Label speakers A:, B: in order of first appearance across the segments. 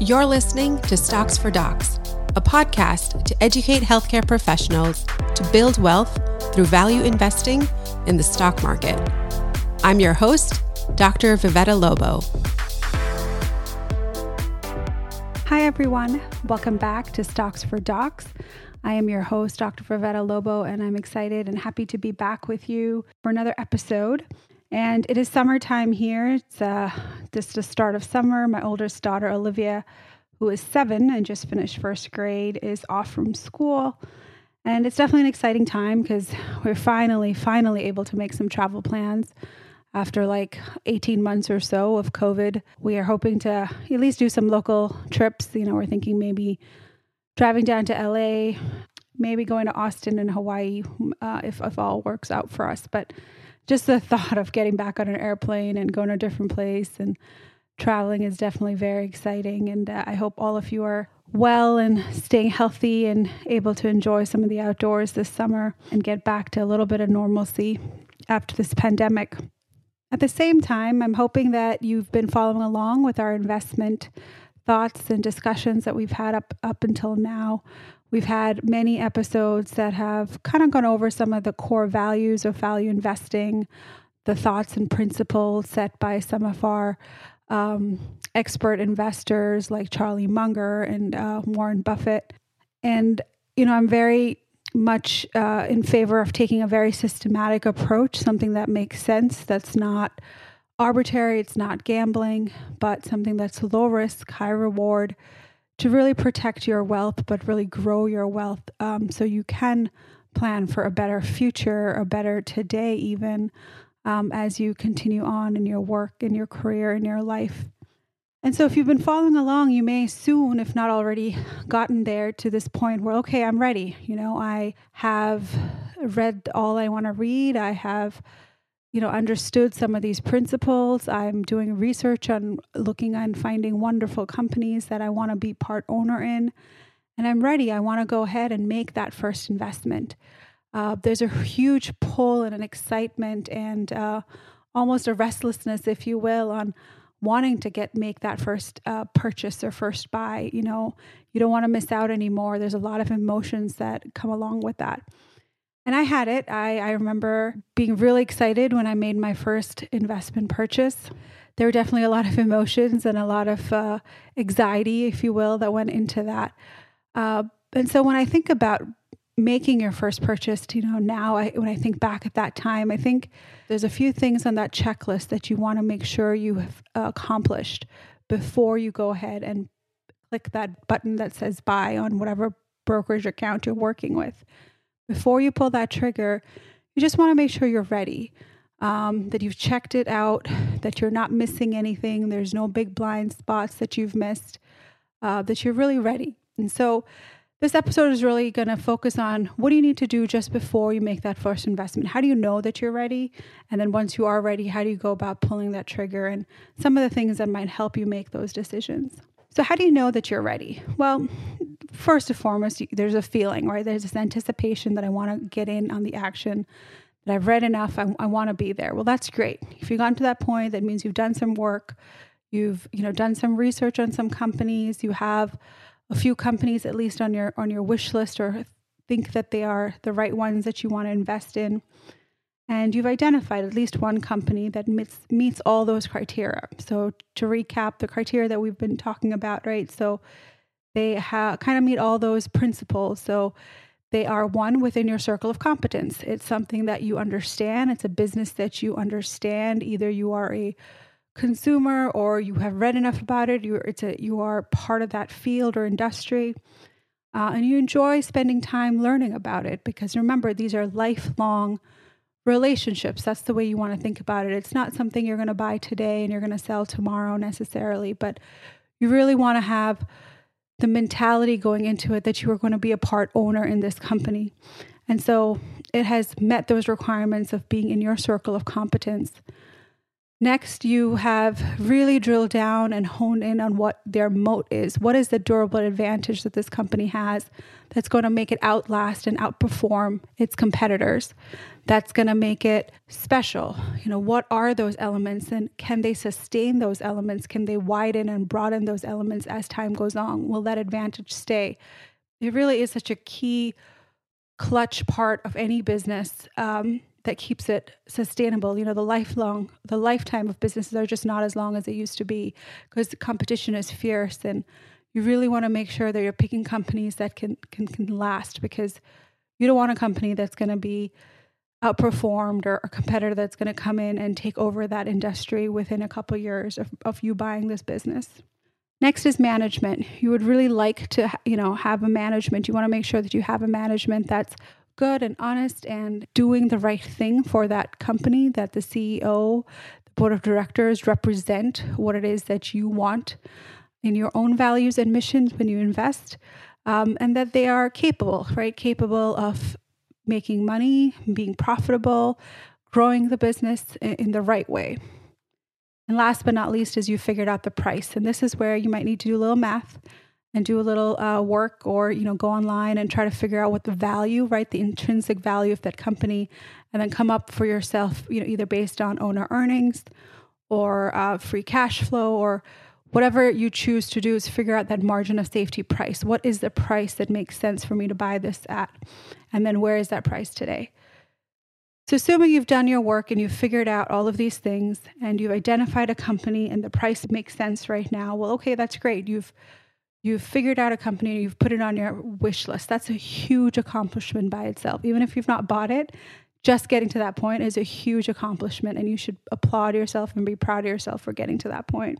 A: You're listening to Stocks for Docs, a podcast to educate healthcare professionals to build wealth through value investing in the stock market. I'm your host, Dr. Vivetta Lobo.
B: Hi, everyone. Welcome back to Stocks for Docs. I am your host, Dr. Vivetta Lobo, and I'm excited and happy to be back with you for another episode. And it is summertime here. It's uh, just the start of summer. My oldest daughter, Olivia, who is seven and just finished first grade, is off from school. And it's definitely an exciting time because we're finally, finally able to make some travel plans after like 18 months or so of COVID. We are hoping to at least do some local trips. You know, we're thinking maybe driving down to LA, maybe going to Austin and Hawaii uh, if, if all works out for us. But just the thought of getting back on an airplane and going to a different place and traveling is definitely very exciting. And uh, I hope all of you are well and staying healthy and able to enjoy some of the outdoors this summer and get back to a little bit of normalcy after this pandemic. At the same time, I'm hoping that you've been following along with our investment thoughts and discussions that we've had up up until now. We've had many episodes that have kind of gone over some of the core values of value investing, the thoughts and principles set by some of our um, expert investors like Charlie Munger and uh, Warren Buffett. And, you know, I'm very much uh, in favor of taking a very systematic approach, something that makes sense, that's not arbitrary, it's not gambling, but something that's low risk, high reward to really protect your wealth, but really grow your wealth um, so you can plan for a better future, a better today, even um, as you continue on in your work, in your career, in your life. And so, if you've been following along, you may soon, if not already, gotten there to this point where, okay, I'm ready. You know, I have read all I want to read. I have you know understood some of these principles. I'm doing research on looking and finding wonderful companies that i want to be part owner in. And i'm ready. I want to go ahead and make that first investment. Uh, there's a huge pull and an excitement and uh, almost a restlessness if you will on wanting to get make that first uh, purchase or first buy you know? You don't want to miss out anymore. There's a lot of emotions that come along with that and I had it. I, I remember being really excited when I made my first investment purchase. There were definitely a lot of emotions and a lot of uh, anxiety, if you will, that went into that. Uh, and so when I think about making your first purchase, you know, now I, when I think back at that time, I think there's a few things on that checklist that you want to make sure you have accomplished before you go ahead and click that button that says buy on whatever brokerage account you're working with before you pull that trigger, you just want to make sure you're ready, um, that you've checked it out, that you're not missing anything, there's no big blind spots that you've missed, uh, that you're really ready. And so, this episode is really going to focus on what do you need to do just before you make that first investment? How do you know that you're ready? And then once you are ready, how do you go about pulling that trigger and some of the things that might help you make those decisions? So, how do you know that you're ready? Well, first and foremost, there's a feeling, right? There's this anticipation that I want to get in on the action, that I've read enough, I, I want to be there. Well, that's great. If you've gotten to that point, that means you've done some work, you've you know done some research on some companies, you have a few companies at least on your on your wish list or think that they are the right ones that you want to invest in and you've identified at least one company that meets, meets all those criteria. So, to recap, the criteria that we've been talking about, right? So, they ha- kind of meet all those principles. So, they are one within your circle of competence. It's something that you understand, it's a business that you understand. Either you are a consumer or you have read enough about it, you're, it's a, you are part of that field or industry. Uh, and you enjoy spending time learning about it because remember, these are lifelong relationships. That's the way you want to think about it. It's not something you're going to buy today and you're going to sell tomorrow necessarily, but you really want to have the mentality going into it that you are going to be a part owner in this company. And so it has met those requirements of being in your circle of competence. Next, you have really drilled down and honed in on what their moat is. What is the durable advantage that this company has that's going to make it outlast and outperform its competitors? That's going to make it special. You know, what are those elements and can they sustain those elements? Can they widen and broaden those elements as time goes on? Will that advantage stay? It really is such a key clutch part of any business. Um, that keeps it sustainable. You know, the lifelong, the lifetime of businesses are just not as long as they used to be because the competition is fierce, and you really want to make sure that you're picking companies that can can can last because you don't want a company that's going to be outperformed or a competitor that's going to come in and take over that industry within a couple years of, of you buying this business. Next is management. You would really like to, you know, have a management. You want to make sure that you have a management that's good and honest and doing the right thing for that company, that the CEO, the board of directors represent what it is that you want in your own values and missions when you invest, um, and that they are capable, right? Capable of making money, being profitable, growing the business in the right way. And last but not least is you figured out the price. And this is where you might need to do a little math and do a little uh, work or you know go online and try to figure out what the value right the intrinsic value of that company and then come up for yourself you know either based on owner earnings or uh, free cash flow or whatever you choose to do is figure out that margin of safety price. What is the price that makes sense for me to buy this at? And then where is that price today? So assuming you've done your work and you've figured out all of these things and you've identified a company and the price makes sense right now well okay that's great. You've you've figured out a company and you've put it on your wish list. That's a huge accomplishment by itself. Even if you've not bought it, just getting to that point is a huge accomplishment and you should applaud yourself and be proud of yourself for getting to that point.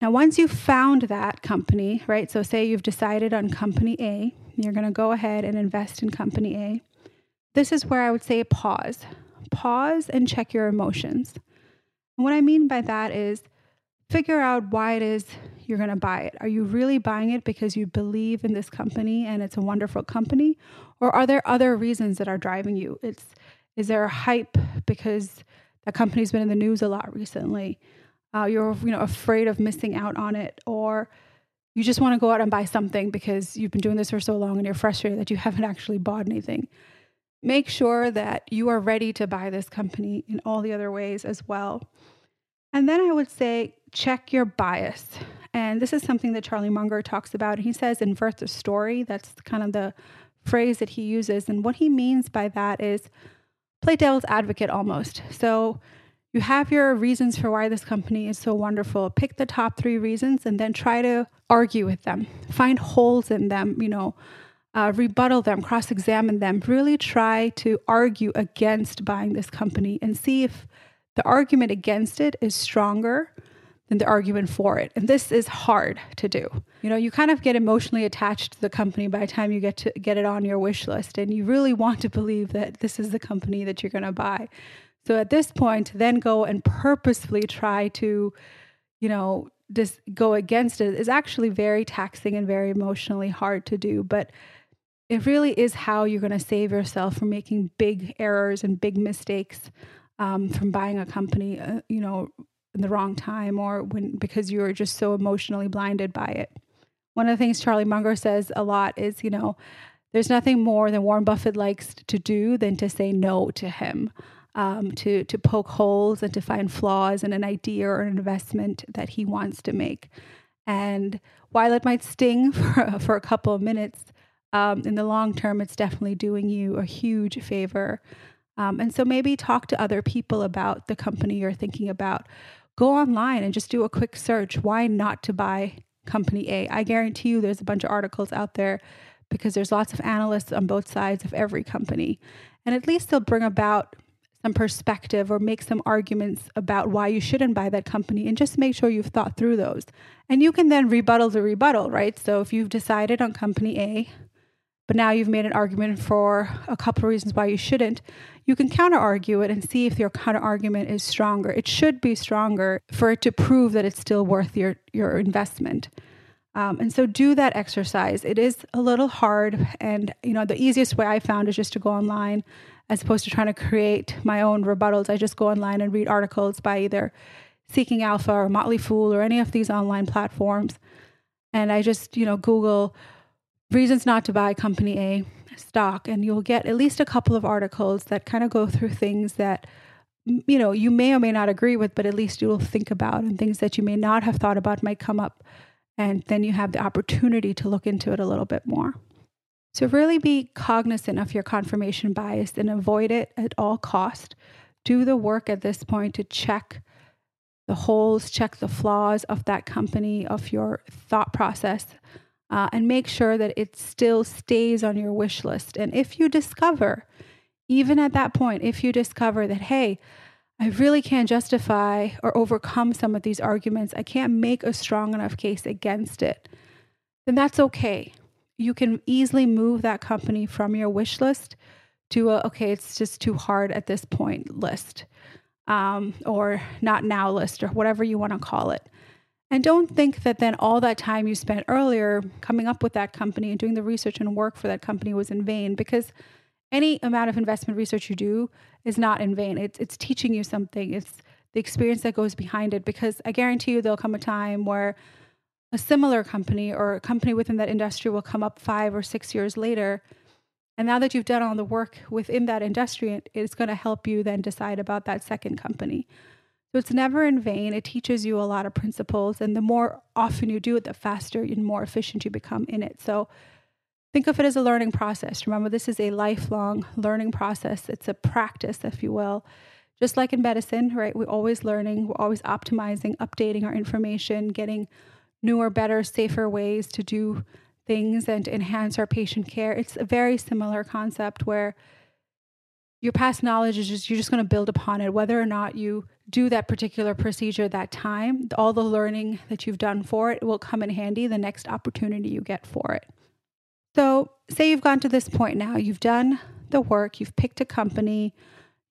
B: Now, once you've found that company, right? So, say you've decided on company A, you're going to go ahead and invest in company A. This is where I would say pause. Pause and check your emotions. What I mean by that is figure out why it is you're going to buy it. Are you really buying it because you believe in this company and it's a wonderful company? Or are there other reasons that are driving you? It's is there a hype because the company's been in the news a lot recently? Uh, you're you know afraid of missing out on it, or you just want to go out and buy something because you've been doing this for so long and you're frustrated that you haven't actually bought anything. Make sure that you are ready to buy this company in all the other ways as well. And then I would say check your bias. And this is something that Charlie Munger talks about. He says, invert the story. That's kind of the phrase that he uses. And what he means by that is play devil's advocate almost. So you have your reasons for why this company is so wonderful. Pick the top three reasons and then try to argue with them, find holes in them, you know. Uh, rebuttal them, cross examine them, really try to argue against buying this company and see if the argument against it is stronger than the argument for it. And this is hard to do. You know, you kind of get emotionally attached to the company by the time you get to get it on your wish list and you really want to believe that this is the company that you're going to buy. So at this point, then go and purposefully try to, you know, just go against it is actually very taxing and very emotionally hard to do, but it really is how you're going to save yourself from making big errors and big mistakes um, from buying a company, uh, you know, in the wrong time or when because you were just so emotionally blinded by it. One of the things Charlie Munger says a lot is, you know, there's nothing more than Warren Buffett likes to do than to say no to him, um, to to poke holes and to find flaws in an idea or an investment that he wants to make. And while it might sting for, for a couple of minutes, um, in the long term, it's definitely doing you a huge favor. Um, and so maybe talk to other people about the company you're thinking about. Go online and just do a quick search. Why not to buy company A? I guarantee you there's a bunch of articles out there because there's lots of analysts on both sides of every company. And at least they'll bring about some perspective or make some arguments about why you shouldn't buy that company and just make sure you've thought through those. And you can then rebuttal the rebuttal, right? So if you've decided on company A, but now you've made an argument for a couple of reasons why you shouldn't, you can counter argue it and see if your counter argument is stronger. It should be stronger for it to prove that it's still worth your, your investment. Um, and so do that exercise. It is a little hard, and you know the easiest way I found is just to go online as opposed to trying to create my own rebuttals. I just go online and read articles by either Seeking Alpha or Motley Fool or any of these online platforms. And I just, you know, Google reasons not to buy company A stock, and you'll get at least a couple of articles that kind of go through things that, you know, you may or may not agree with, but at least you'll think about, and things that you may not have thought about might come up. And then you have the opportunity to look into it a little bit more. So really be cognizant of your confirmation bias and avoid it at all cost. Do the work at this point to check the holes, check the flaws of that company, of your thought process, uh, and make sure that it still stays on your wish list. And if you discover, even at that point, if you discover that, hey, I really can't justify or overcome some of these arguments, I can't make a strong enough case against it, then that's okay you can easily move that company from your wish list to a okay, it's just too hard at this point list, um, or not now list, or whatever you want to call it. And don't think that then all that time you spent earlier coming up with that company and doing the research and work for that company was in vain because any amount of investment research you do is not in vain. It's, it's teaching you something, it's the experience that goes behind it because I guarantee you there'll come a time where a similar company or a company within that industry will come up five or six years later. And now that you've done all the work within that industry, it's going to help you then decide about that second company. So it's never in vain. It teaches you a lot of principles. And the more often you do it, the faster and more efficient you become in it. So think of it as a learning process. Remember, this is a lifelong learning process, it's a practice, if you will. Just like in medicine, right? We're always learning, we're always optimizing, updating our information, getting newer, better, safer ways to do things and enhance our patient care. It's a very similar concept where your past knowledge is just you're just going to build upon it. Whether or not you do that particular procedure that time all the learning that you've done for it will come in handy the next opportunity you get for it. So say you've gone to this point now. You've done the work. You've picked a company.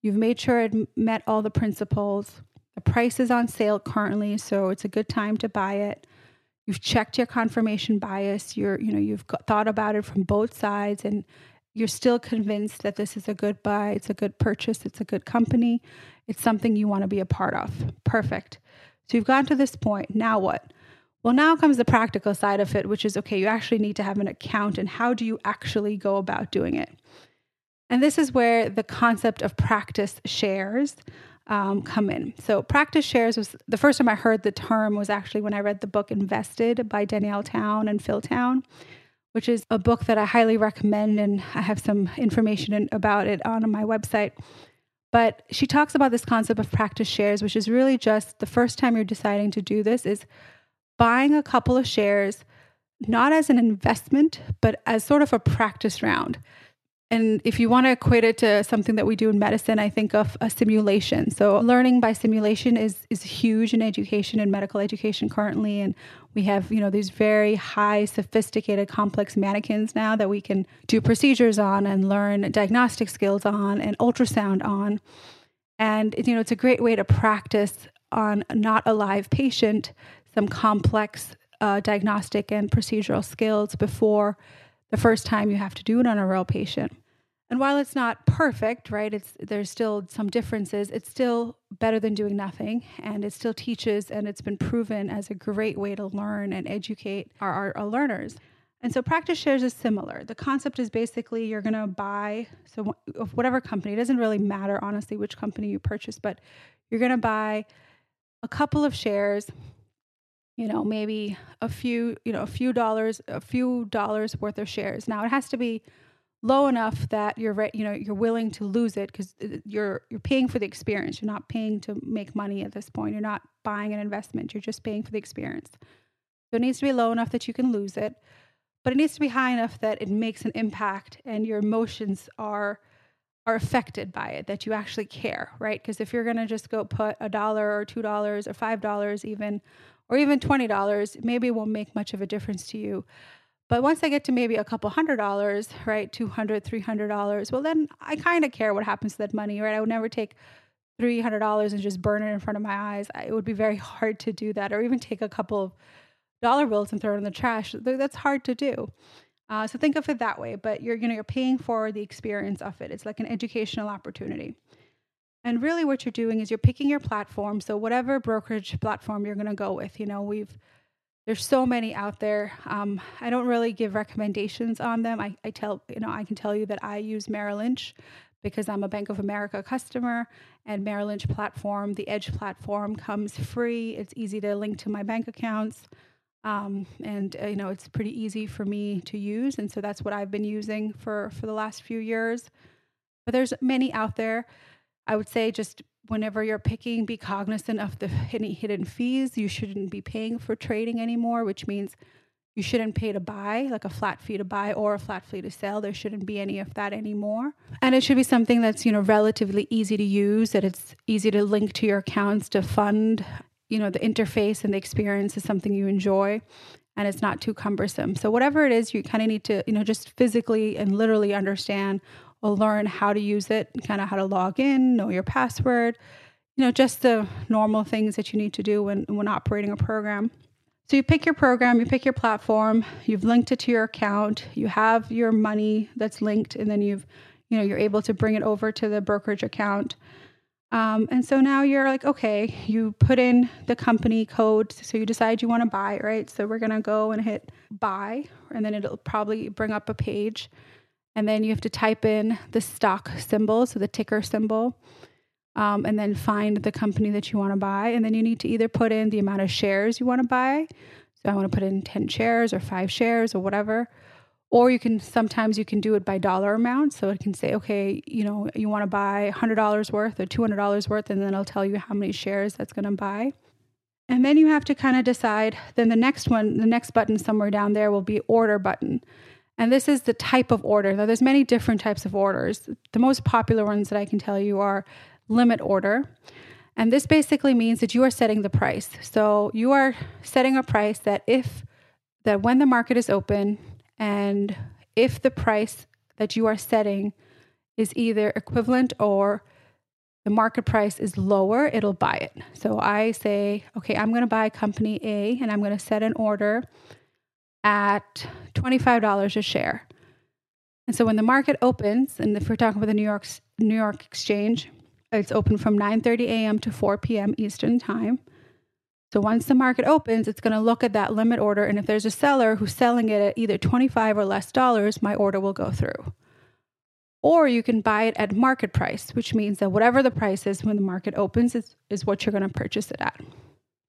B: You've made sure it met all the principles. The price is on sale currently so it's a good time to buy it. You've checked your confirmation bias. You're you know you've thought about it from both sides and you're still convinced that this is a good buy it's a good purchase it's a good company it's something you want to be a part of. Perfect. So you've gotten to this point now what? Well now comes the practical side of it which is okay you actually need to have an account and how do you actually go about doing it? And this is where the concept of practice shares um, come in. So, practice shares was the first time I heard the term was actually when I read the book Invested by Danielle Town and Phil Town, which is a book that I highly recommend. And I have some information in, about it on my website. But she talks about this concept of practice shares, which is really just the first time you're deciding to do this is buying a couple of shares, not as an investment, but as sort of a practice round. And if you want to equate it to something that we do in medicine, I think of a simulation. So learning by simulation is is huge in education and medical education currently. And we have, you know, these very high, sophisticated, complex mannequins now that we can do procedures on and learn diagnostic skills on and ultrasound on. And you know, it's a great way to practice on not a live patient some complex uh, diagnostic and procedural skills before the first time you have to do it on a real patient. And while it's not perfect, right, it's there's still some differences. It's still better than doing nothing, and it still teaches, and it's been proven as a great way to learn and educate our, our, our learners. And so practice shares is similar. The concept is basically you're going to buy so whatever company. It doesn't really matter honestly which company you purchase, but you're going to buy a couple of shares you know, maybe a few, you know, a few dollars, a few dollars worth of shares. Now it has to be low enough that you're, re- you know, you're willing to lose it because uh, you're you're paying for the experience. You're not paying to make money at this point. You're not buying an investment. You're just paying for the experience. So it needs to be low enough that you can lose it, but it needs to be high enough that it makes an impact and your emotions are are affected by it that you actually care right because if you're going to just go put a dollar or two dollars or five dollars even or even $20, maybe won't make much of a difference to you. But once I get to maybe a couple hundred dollars, right, $200, $300, well, then I kind of care what happens to that money, right? I would never take $300 and just burn it in front of my eyes. It would be very hard to do that, or even take a couple of dollar bills and throw it in the trash. That's hard to do. Uh, so think of it that way, but you're you know you're paying for the experience of it. It's like an educational opportunity. And really, what you're doing is you're picking your platform. So whatever brokerage platform you're going to go with, you know, we've there's so many out there. Um, I don't really give recommendations on them. I, I tell you know I can tell you that I use Merrill Lynch because I'm a Bank of America customer, and Merrill Lynch platform, the Edge platform, comes free. It's easy to link to my bank accounts. Um, and uh, you know it's pretty easy for me to use and so that's what i've been using for for the last few years but there's many out there i would say just whenever you're picking be cognizant of the any hidden fees. You shouldn't be paying for trading anymore which means you shouldn't pay to buy like a flat fee to buy or a flat fee to sell. There shouldn't be any of that anymore. And it should be something that's you know relatively easy to use that it's easy to link to your accounts to fund you know the interface and the experience is something you enjoy and it's not too cumbersome. So whatever it is you kind of need to you know just physically and literally understand or learn how to use it kind of how to log in know your password you know just the normal things that you need to do when when operating a program so you pick your program you pick your platform you've linked it to your account you have your money that's linked and then you've you know you're able to bring it over to the brokerage account um, and so now you're like, okay, you put in the company code. So you decide you want to buy, right? So we're going to go and hit buy, and then it'll probably bring up a page. And then you have to type in the stock symbol, so the ticker symbol, um, and then find the company that you want to buy. And then you need to either put in the amount of shares you want to buy. So I want to put in 10 shares or five shares or whatever or you can sometimes you can do it by dollar amount so it can say okay you know you want to buy $100 worth or $200 worth and then it'll tell you how many shares that's going to buy and then you have to kind of decide then the next one the next button somewhere down there will be order button and this is the type of order. Now there's many different types of orders. The most popular ones that i can tell you are limit order. And this basically means that you are setting the price. So you are setting a price that if that when the market is open and if the price that you are setting is either equivalent or the market price is lower, it'll buy it. So I say, okay, I'm going to buy company A and I'm going to set an order at $25 a share. And so when the market opens, and if we're talking about the New York New York Exchange, it's open from 9:30 a.m. to 4 p.m. Eastern Time. So once the market opens, it's going to look at that limit order. And if there's a seller who's selling it at either 25 or less dollars, my order will go through. Or you can buy it at market price, which means that whatever the price is when the market opens is, is what you're going to purchase it at.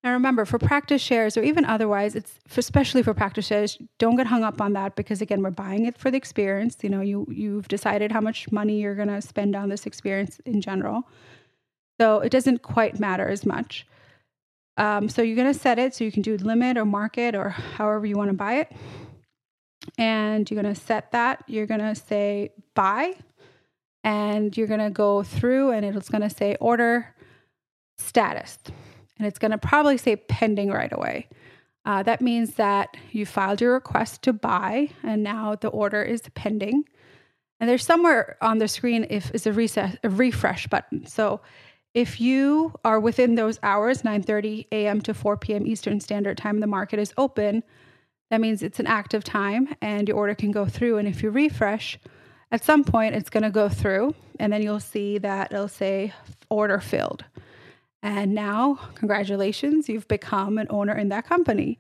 B: Now remember, for practice shares or even otherwise, it's for, especially for practice shares, don't get hung up on that because again, we're buying it for the experience. You know, you you've decided how much money you're going to spend on this experience in general. So it doesn't quite matter as much. Um, so you're going to set it so you can do limit or market or however you want to buy it. And you're going to set that. You're going to say buy. And you're going to go through and it's going to say order status. And it's going to probably say pending right away. Uh, that means that you filed your request to buy and now the order is pending. And there's somewhere on the screen if is a, reset, a refresh button. So if you are within those hours, 9:30 a.m. to 4 p.m. Eastern Standard Time, the market is open. That means it's an active time and your order can go through. And if you refresh, at some point it's going to go through, and then you'll see that it'll say order filled. And now, congratulations, you've become an owner in that company.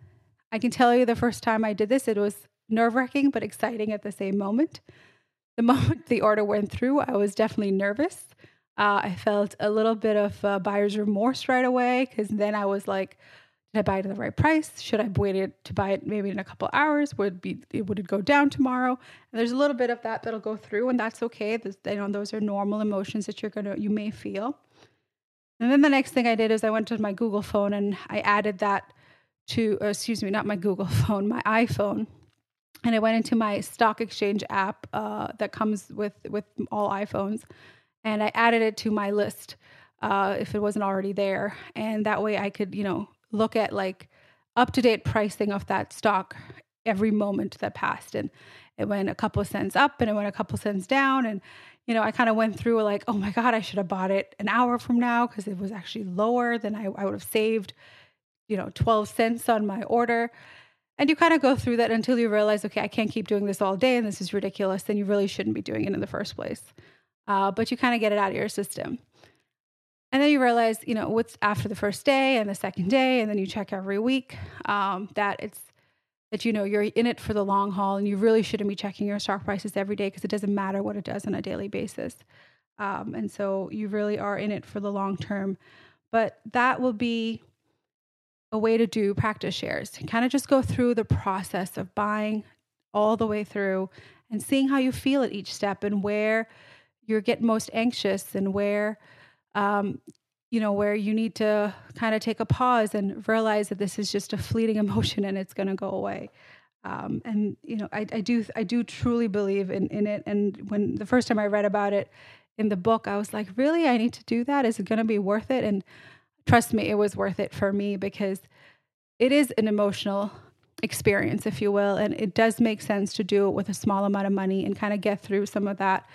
B: I can tell you the first time I did this, it was nerve wracking but exciting at the same moment. The moment the order went through, I was definitely nervous. Uh, I felt a little bit of uh, buyer's remorse right away because then I was like, did I buy it at the right price? Should I wait it to buy it maybe in a couple hours? Would be would it go down tomorrow? And there's a little bit of that that'll go through, and that's okay. This, you know, those are normal emotions that you're gonna you may feel. And then the next thing I did is I went to my Google phone and I added that to, excuse me, not my Google phone, my iPhone, and I went into my stock exchange app uh, that comes with with all iPhones and I added it to my list uh, if it wasn't already there. And that way I could, you know, look at like up to date pricing of that stock every moment that passed. And it went a couple of cents up and it went a couple of cents down. And, you know, I kind of went through like, oh my God, I should have bought it an hour from now because it was actually lower than I, I would have saved, you know, 12 cents on my order. And you kind of go through that until you realize, okay, I can't keep doing this all day and this is ridiculous. Then you really shouldn't be doing it in the first place. Uh, but you kind of get it out of your system. And then you realize, you know, what's after the first day and the second day, and then you check every week um, that it's that you know you're in it for the long haul, and you really shouldn't be checking your stock prices every day because it doesn't matter what it does on a daily basis. Um, and so you really are in it for the long term. But that will be a way to do practice shares. Kind of just go through the process of buying all the way through and seeing how you feel at each step and where you get most anxious and where um, you know where you need to kind of take a pause and realize that this is just a fleeting emotion and it's going to go away. Um, and you know I, I, do i do truly believe in, in it. And when the first time i read about it in the book i was like really? I need to do that? Is it going to be worth it? And trust me it was worth it for me because it is an emotional experience if you will and it does make sense to do it with a small amount of money and kind of get through some of that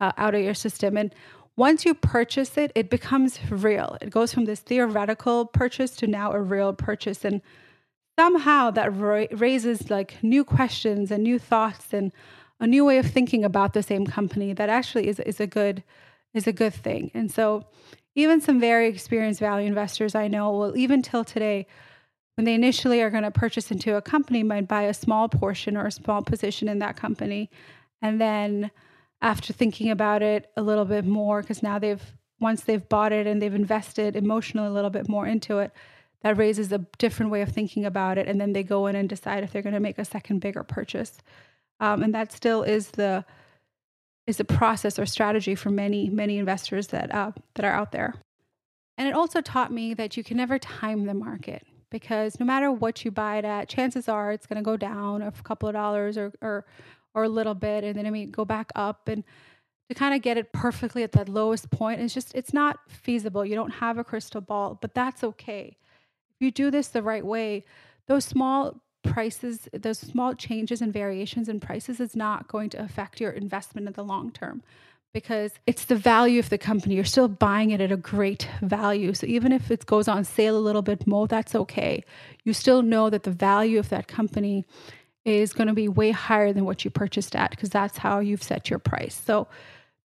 B: uh, out of your system. And once you purchase it, it becomes real. It goes from this theoretical purchase to now a real purchase. And somehow that ra- raises like new questions and new thoughts and a new way of thinking about the same company that actually is, is a good is a good thing. And so even some very experienced value investors I know will even till today when they initially are going to purchase into a company might buy a small portion or a small position in that company and then after thinking about it a little bit more because now they've once they've bought it and they've invested emotionally a little bit more into it that raises a different way of thinking about it. And then they go in and decide if they're going to make a second bigger purchase. Um, and that still is the is the process or strategy for many many investors that uh, that are out there. And it also taught me that you can never time the market because no matter what you buy it at chances are it's going to go down a couple of dollars or, or or a little bit and then I mean go back up and to kind of get it perfectly at that lowest point it's just it's not feasible. You don't have a crystal ball but that's okay. If you do this the right way those small prices those small changes and variations in prices is not going to affect your investment in the long term because it's the value of the company. You're still buying it at a great value. So even if it goes on sale a little bit more that's okay. You still know that the value of that company is going to be way higher than what you purchased at because that's how you've set your price. So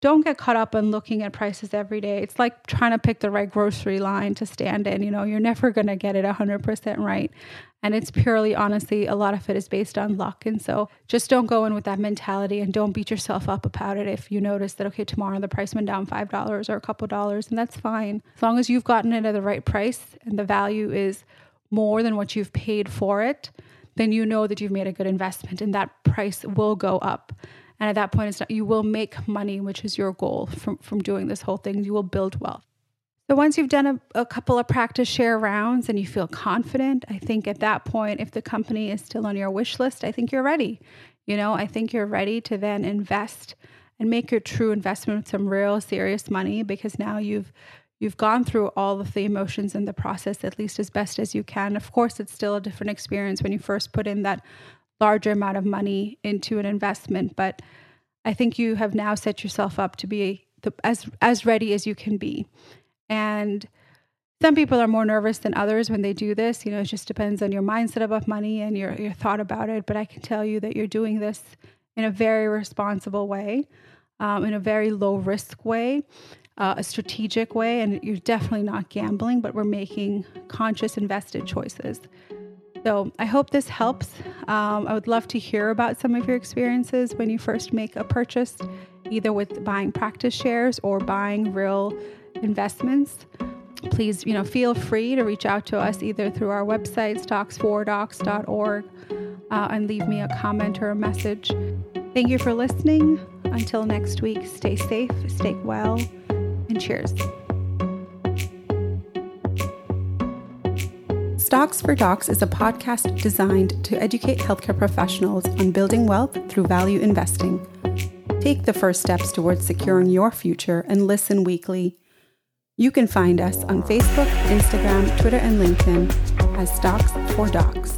B: don't get caught up in looking at prices every day. It's like trying to pick the right grocery line to stand in. You know, you're never going to get it 100% right. And it's purely, honestly, a lot of it is based on luck. And so just don't go in with that mentality and don't beat yourself up about it if you notice that, okay, tomorrow the price went down $5 or a couple dollars, and that's fine. As long as you've gotten it at the right price and the value is more than what you've paid for it, then you know that you've made a good investment and that price will go up. And at that point, it's not, you will make money, which is your goal from, from doing this whole thing. You will build wealth. So once you've done a, a, couple of practice share rounds and you feel confident, I think at that point, if the company is still on your wish list, I think you're ready. You know, I think you're ready to then invest and make your true investment with some real serious money because now you've you've gone through all of the emotions in the process at least as best as you can. Of course, it's still a different experience when you first put in that larger amount of money into an investment, but I think you have now set yourself up to be the, as as ready as you can be. And some people are more nervous than others when they do this. You know, it just depends on your mindset about money and your your thought about it. But I can tell you that you're doing this in a very responsible way, um, in a very low risk way uh, a strategic way, and you're definitely not gambling, but we're making conscious, invested choices. So I hope this helps. Um, I would love to hear about some of your experiences when you first make a purchase, either with buying practice shares or buying real investments. Please, you know, feel free to reach out to us either through our website, stocks4docs.org, uh, and leave me a comment or a message. Thank you for listening. Until next week, stay safe, stay well, and cheers.
A: Stocks for Docs is a podcast designed to educate healthcare professionals on building wealth through value investing. Take the first steps towards securing your future and listen weekly. You can find us on Facebook, Instagram, Twitter, and LinkedIn as Stocks for Docs.